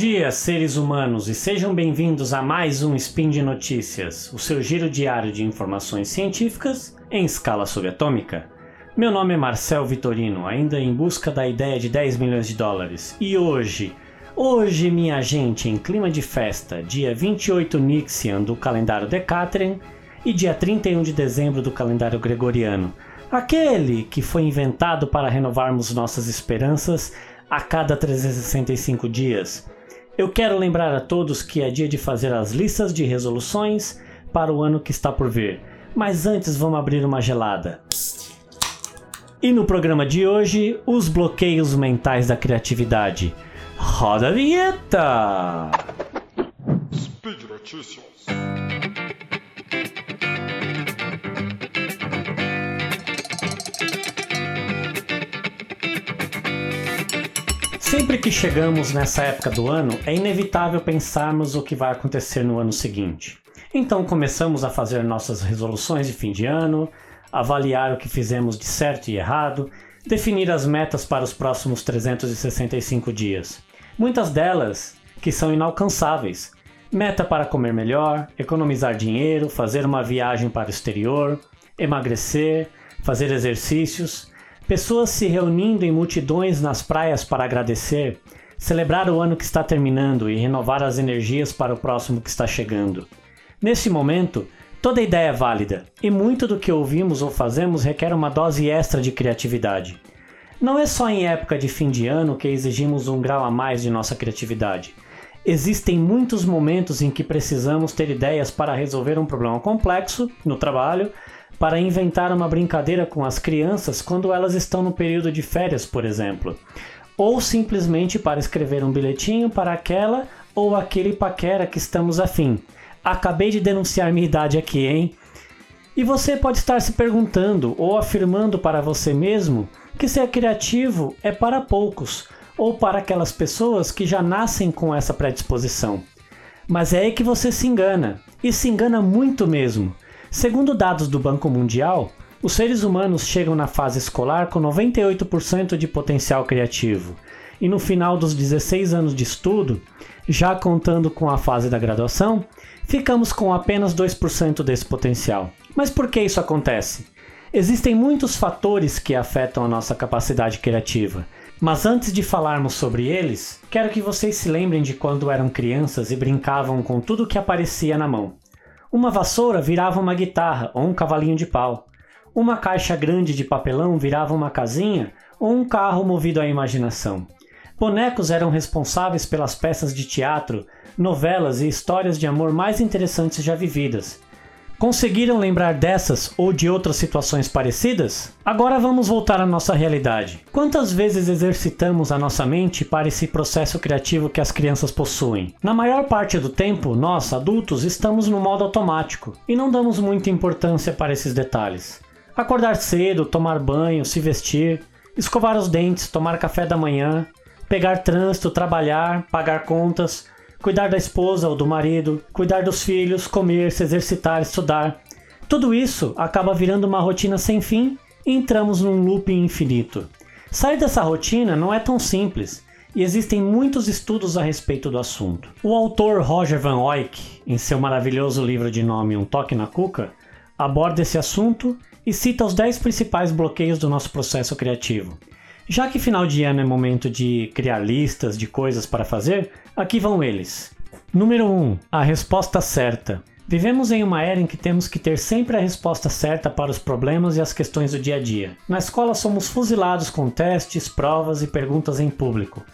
dia, seres humanos, e sejam bem-vindos a mais um Spin de Notícias, o seu giro diário de informações científicas em escala subatômica. Meu nome é Marcel Vitorino, ainda em busca da ideia de 10 milhões de dólares. E hoje, hoje, minha gente, em clima de festa, dia 28 Nixian do calendário Decatrian e dia 31 de dezembro do calendário Gregoriano, aquele que foi inventado para renovarmos nossas esperanças a cada 365 dias. Eu quero lembrar a todos que é dia de fazer as listas de resoluções para o ano que está por vir. Mas antes vamos abrir uma gelada. E no programa de hoje, os bloqueios mentais da criatividade. Roda a vinheta! Speed Notícias. Sempre que chegamos nessa época do ano, é inevitável pensarmos o que vai acontecer no ano seguinte. Então começamos a fazer nossas resoluções de fim de ano, avaliar o que fizemos de certo e errado, definir as metas para os próximos 365 dias. Muitas delas que são inalcançáveis. Meta para comer melhor, economizar dinheiro, fazer uma viagem para o exterior, emagrecer, fazer exercícios, Pessoas se reunindo em multidões nas praias para agradecer, celebrar o ano que está terminando e renovar as energias para o próximo que está chegando. Nesse momento, toda ideia é válida, e muito do que ouvimos ou fazemos requer uma dose extra de criatividade. Não é só em época de fim de ano que exigimos um grau a mais de nossa criatividade. Existem muitos momentos em que precisamos ter ideias para resolver um problema complexo no trabalho, para inventar uma brincadeira com as crianças quando elas estão no período de férias, por exemplo. Ou simplesmente para escrever um bilhetinho para aquela ou aquele paquera que estamos afim. Acabei de denunciar minha idade aqui, hein? E você pode estar se perguntando ou afirmando para você mesmo que ser criativo é para poucos ou para aquelas pessoas que já nascem com essa predisposição. Mas é aí que você se engana, e se engana muito mesmo. Segundo dados do Banco Mundial, os seres humanos chegam na fase escolar com 98% de potencial criativo, e no final dos 16 anos de estudo, já contando com a fase da graduação, ficamos com apenas 2% desse potencial. Mas por que isso acontece? Existem muitos fatores que afetam a nossa capacidade criativa. Mas antes de falarmos sobre eles, quero que vocês se lembrem de quando eram crianças e brincavam com tudo que aparecia na mão. Uma vassoura virava uma guitarra ou um cavalinho de pau. Uma caixa grande de papelão virava uma casinha ou um carro movido à imaginação. Bonecos eram responsáveis pelas peças de teatro, novelas e histórias de amor mais interessantes já vividas. Conseguiram lembrar dessas ou de outras situações parecidas? Agora vamos voltar à nossa realidade. Quantas vezes exercitamos a nossa mente para esse processo criativo que as crianças possuem? Na maior parte do tempo, nós, adultos, estamos no modo automático e não damos muita importância para esses detalhes. Acordar cedo, tomar banho, se vestir, escovar os dentes, tomar café da manhã, pegar trânsito, trabalhar, pagar contas, cuidar da esposa ou do marido, cuidar dos filhos, comer, se exercitar, estudar. Tudo isso acaba virando uma rotina sem fim e entramos num looping infinito. Sair dessa rotina não é tão simples e existem muitos estudos a respeito do assunto. O autor Roger Van Oyck, em seu maravilhoso livro de nome Um Toque na Cuca, aborda esse assunto e cita os 10 principais bloqueios do nosso processo criativo. Já que final de ano é momento de criar listas de coisas para fazer, aqui vão eles. Número 1. Um, a resposta certa. Vivemos em uma era em que temos que ter sempre a resposta certa para os problemas e as questões do dia a dia. Na escola somos fuzilados com testes, provas e perguntas em público.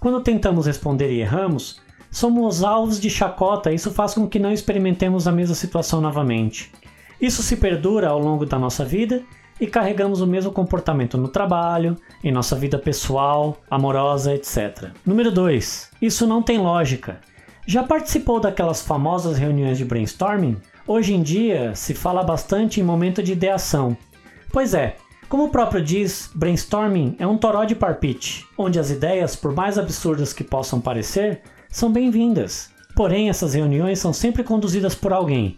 Quando tentamos responder e erramos, somos alvos de chacota e isso faz com que não experimentemos a mesma situação novamente. Isso se perdura ao longo da nossa vida e carregamos o mesmo comportamento no trabalho, em nossa vida pessoal, amorosa, etc. Número 2. Isso não tem lógica. Já participou daquelas famosas reuniões de brainstorming? Hoje em dia se fala bastante em momento de ideação. Pois é, como o próprio diz, brainstorming é um toró de parpite, onde as ideias, por mais absurdas que possam parecer, são bem-vindas. Porém, essas reuniões são sempre conduzidas por alguém,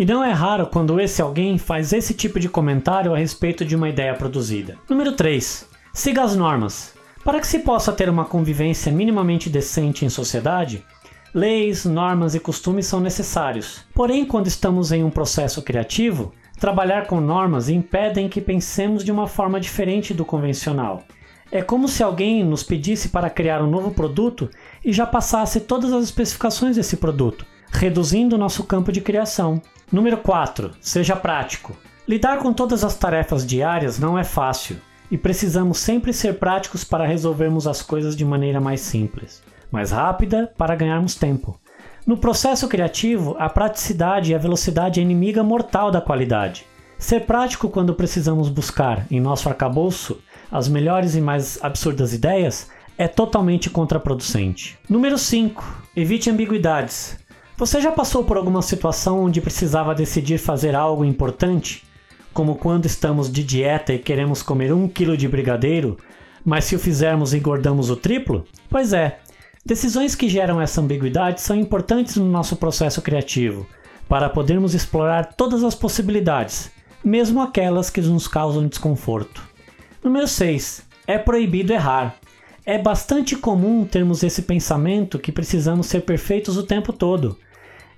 e não é raro quando esse alguém faz esse tipo de comentário a respeito de uma ideia produzida. Número 3. Siga as normas. Para que se possa ter uma convivência minimamente decente em sociedade, leis, normas e costumes são necessários. Porém, quando estamos em um processo criativo, trabalhar com normas impedem que pensemos de uma forma diferente do convencional. É como se alguém nos pedisse para criar um novo produto e já passasse todas as especificações desse produto, reduzindo nosso campo de criação. Número 4. Seja prático. Lidar com todas as tarefas diárias não é fácil e precisamos sempre ser práticos para resolvermos as coisas de maneira mais simples, mais rápida para ganharmos tempo. No processo criativo, a praticidade e a velocidade é inimiga mortal da qualidade. Ser prático quando precisamos buscar, em nosso arcabouço, as melhores e mais absurdas ideias é totalmente contraproducente. Número 5. Evite ambiguidades. Você já passou por alguma situação onde precisava decidir fazer algo importante? Como quando estamos de dieta e queremos comer um quilo de brigadeiro, mas se o fizermos engordamos o triplo? Pois é, decisões que geram essa ambiguidade são importantes no nosso processo criativo, para podermos explorar todas as possibilidades, mesmo aquelas que nos causam desconforto. Número 6. É proibido errar. É bastante comum termos esse pensamento que precisamos ser perfeitos o tempo todo.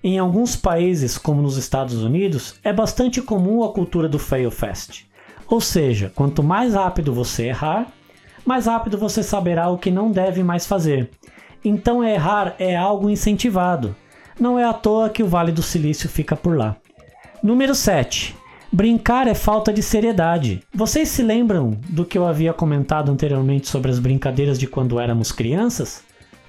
Em alguns países, como nos Estados Unidos, é bastante comum a cultura do fail fast. Ou seja, quanto mais rápido você errar, mais rápido você saberá o que não deve mais fazer. Então errar é algo incentivado. Não é à toa que o Vale do Silício fica por lá. Número 7. Brincar é falta de seriedade. Vocês se lembram do que eu havia comentado anteriormente sobre as brincadeiras de quando éramos crianças?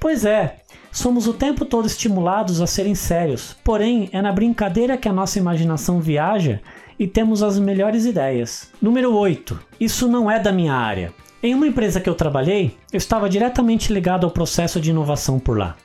Pois é, somos o tempo todo estimulados a serem sérios, porém é na brincadeira que a nossa imaginação viaja e temos as melhores ideias. Número 8. Isso não é da minha área. Em uma empresa que eu trabalhei, eu estava diretamente ligado ao processo de inovação por lá.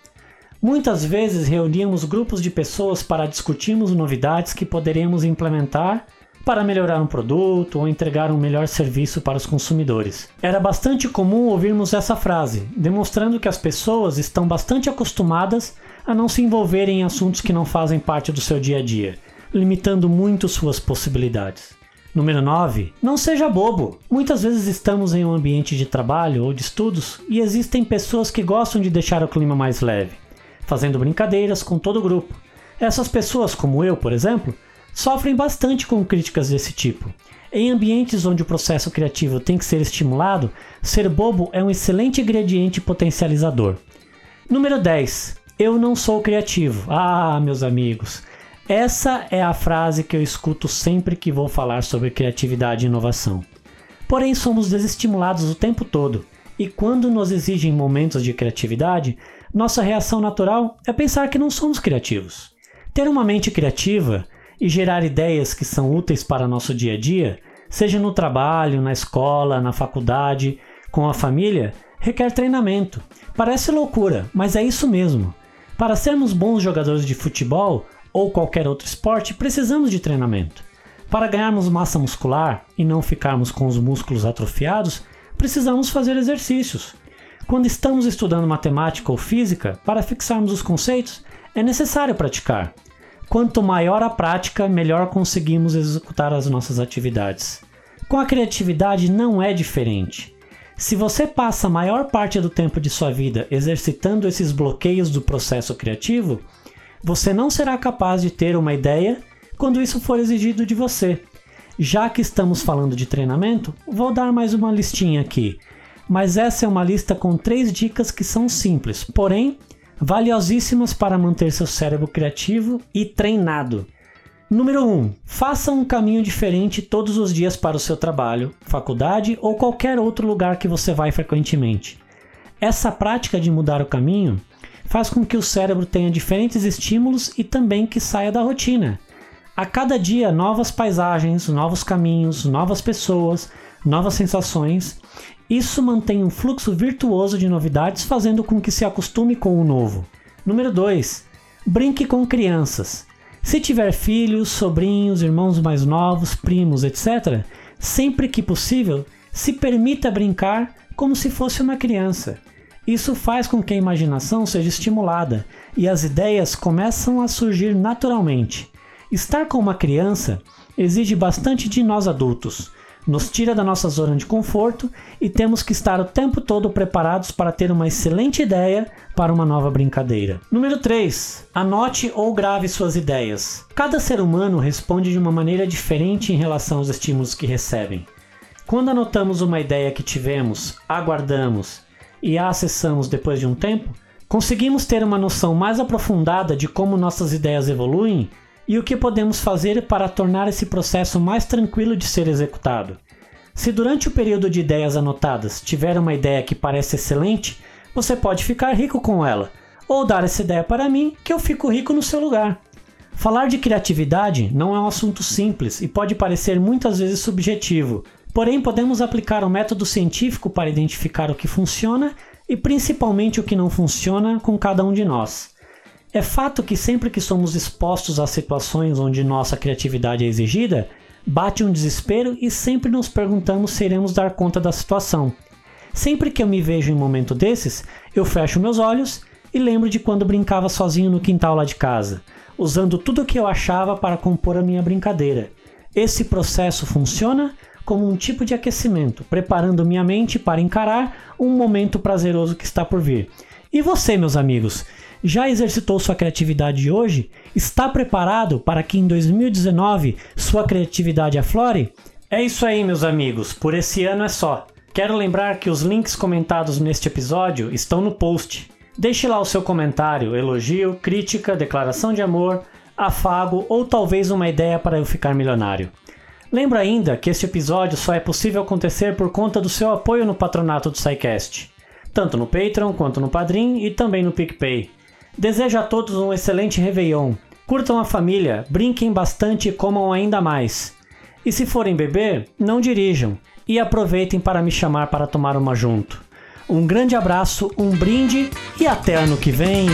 Muitas vezes reuníamos grupos de pessoas para discutirmos novidades que poderíamos implementar para melhorar um produto ou entregar um melhor serviço para os consumidores. Era bastante comum ouvirmos essa frase, demonstrando que as pessoas estão bastante acostumadas a não se envolverem em assuntos que não fazem parte do seu dia a dia, limitando muito suas possibilidades. Número 9. Não seja bobo. Muitas vezes estamos em um ambiente de trabalho ou de estudos e existem pessoas que gostam de deixar o clima mais leve, fazendo brincadeiras com todo o grupo. Essas pessoas, como eu, por exemplo, sofrem bastante com críticas desse tipo. Em ambientes onde o processo criativo tem que ser estimulado, ser bobo é um excelente ingrediente potencializador. Número 10. Eu não sou criativo. Ah, meus amigos, essa é a frase que eu escuto sempre que vou falar sobre criatividade e inovação. Porém, somos desestimulados o tempo todo, e quando nos exigem momentos de criatividade, nossa reação natural é pensar que não somos criativos. Ter uma mente criativa e gerar ideias que são úteis para nosso dia a dia, seja no trabalho, na escola, na faculdade, com a família, requer treinamento. Parece loucura, mas é isso mesmo. Para sermos bons jogadores de futebol ou qualquer outro esporte, precisamos de treinamento. Para ganharmos massa muscular e não ficarmos com os músculos atrofiados, precisamos fazer exercícios. Quando estamos estudando matemática ou física, para fixarmos os conceitos, é necessário praticar. Quanto maior a prática, melhor conseguimos executar as nossas atividades. Com a criatividade não é diferente. Se você passa a maior parte do tempo de sua vida exercitando esses bloqueios do processo criativo, você não será capaz de ter uma ideia quando isso for exigido de você. Já que estamos falando de treinamento, vou dar mais uma listinha aqui. Mas essa é uma lista com três dicas que são simples, porém valiosíssimas para manter seu cérebro criativo e treinado. Número 1. Um, faça um caminho diferente todos os dias para o seu trabalho, faculdade ou qualquer outro lugar que você vai frequentemente. Essa prática de mudar o caminho faz com que o cérebro tenha diferentes estímulos e também que saia da rotina. A cada dia, novas paisagens, novos caminhos, novas pessoas, novas sensações isso mantém um fluxo virtuoso de novidades, fazendo com que se acostume com o novo. Número 2. Brinque com crianças. Se tiver filhos, sobrinhos, irmãos mais novos, primos, etc., sempre que possível, se permita brincar como se fosse uma criança. Isso faz com que a imaginação seja estimulada e as ideias começam a surgir naturalmente. Estar com uma criança exige bastante de nós adultos, nos tira da nossa zona de conforto e temos que estar o tempo todo preparados para ter uma excelente ideia para uma nova brincadeira. Número 3. Anote ou grave suas ideias. Cada ser humano responde de uma maneira diferente em relação aos estímulos que recebem. Quando anotamos uma ideia que tivemos, aguardamos e a acessamos depois de um tempo, conseguimos ter uma noção mais aprofundada de como nossas ideias evoluem e o que podemos fazer para tornar esse processo mais tranquilo de ser executado. Se durante o período de ideias anotadas tiver uma ideia que parece excelente, você pode ficar rico com ela, ou dar essa ideia para mim que eu fico rico no seu lugar. Falar de criatividade não é um assunto simples e pode parecer muitas vezes subjetivo, porém podemos aplicar o um método científico para identificar o que funciona e principalmente o que não funciona com cada um de nós. É fato que sempre que somos expostos a situações onde nossa criatividade é exigida, bate um desespero e sempre nos perguntamos se iremos dar conta da situação. Sempre que eu me vejo em um momento desses, eu fecho meus olhos e lembro de quando brincava sozinho no quintal lá de casa, usando tudo o que eu achava para compor a minha brincadeira. Esse processo funciona como um tipo de aquecimento, preparando minha mente para encarar um momento prazeroso que está por vir. E você, meus amigos, já exercitou sua criatividade hoje? Está preparado para que em 2019 sua criatividade aflore? É isso aí, meus amigos, por esse ano é só. Quero lembrar que os links comentados neste episódio estão no post. Deixe lá o seu comentário, elogio, crítica, declaração de amor, afago ou talvez uma ideia para eu ficar milionário. Lembra ainda que este episódio só é possível acontecer por conta do seu apoio no patronato do SciCast, tanto no Patreon quanto no Padrim e também no PicPay. Desejo a todos um excelente Réveillon. Curtam a família, brinquem bastante e comam ainda mais. E se forem beber, não dirijam e aproveitem para me chamar para tomar uma junto. Um grande abraço, um brinde e até ano que vem!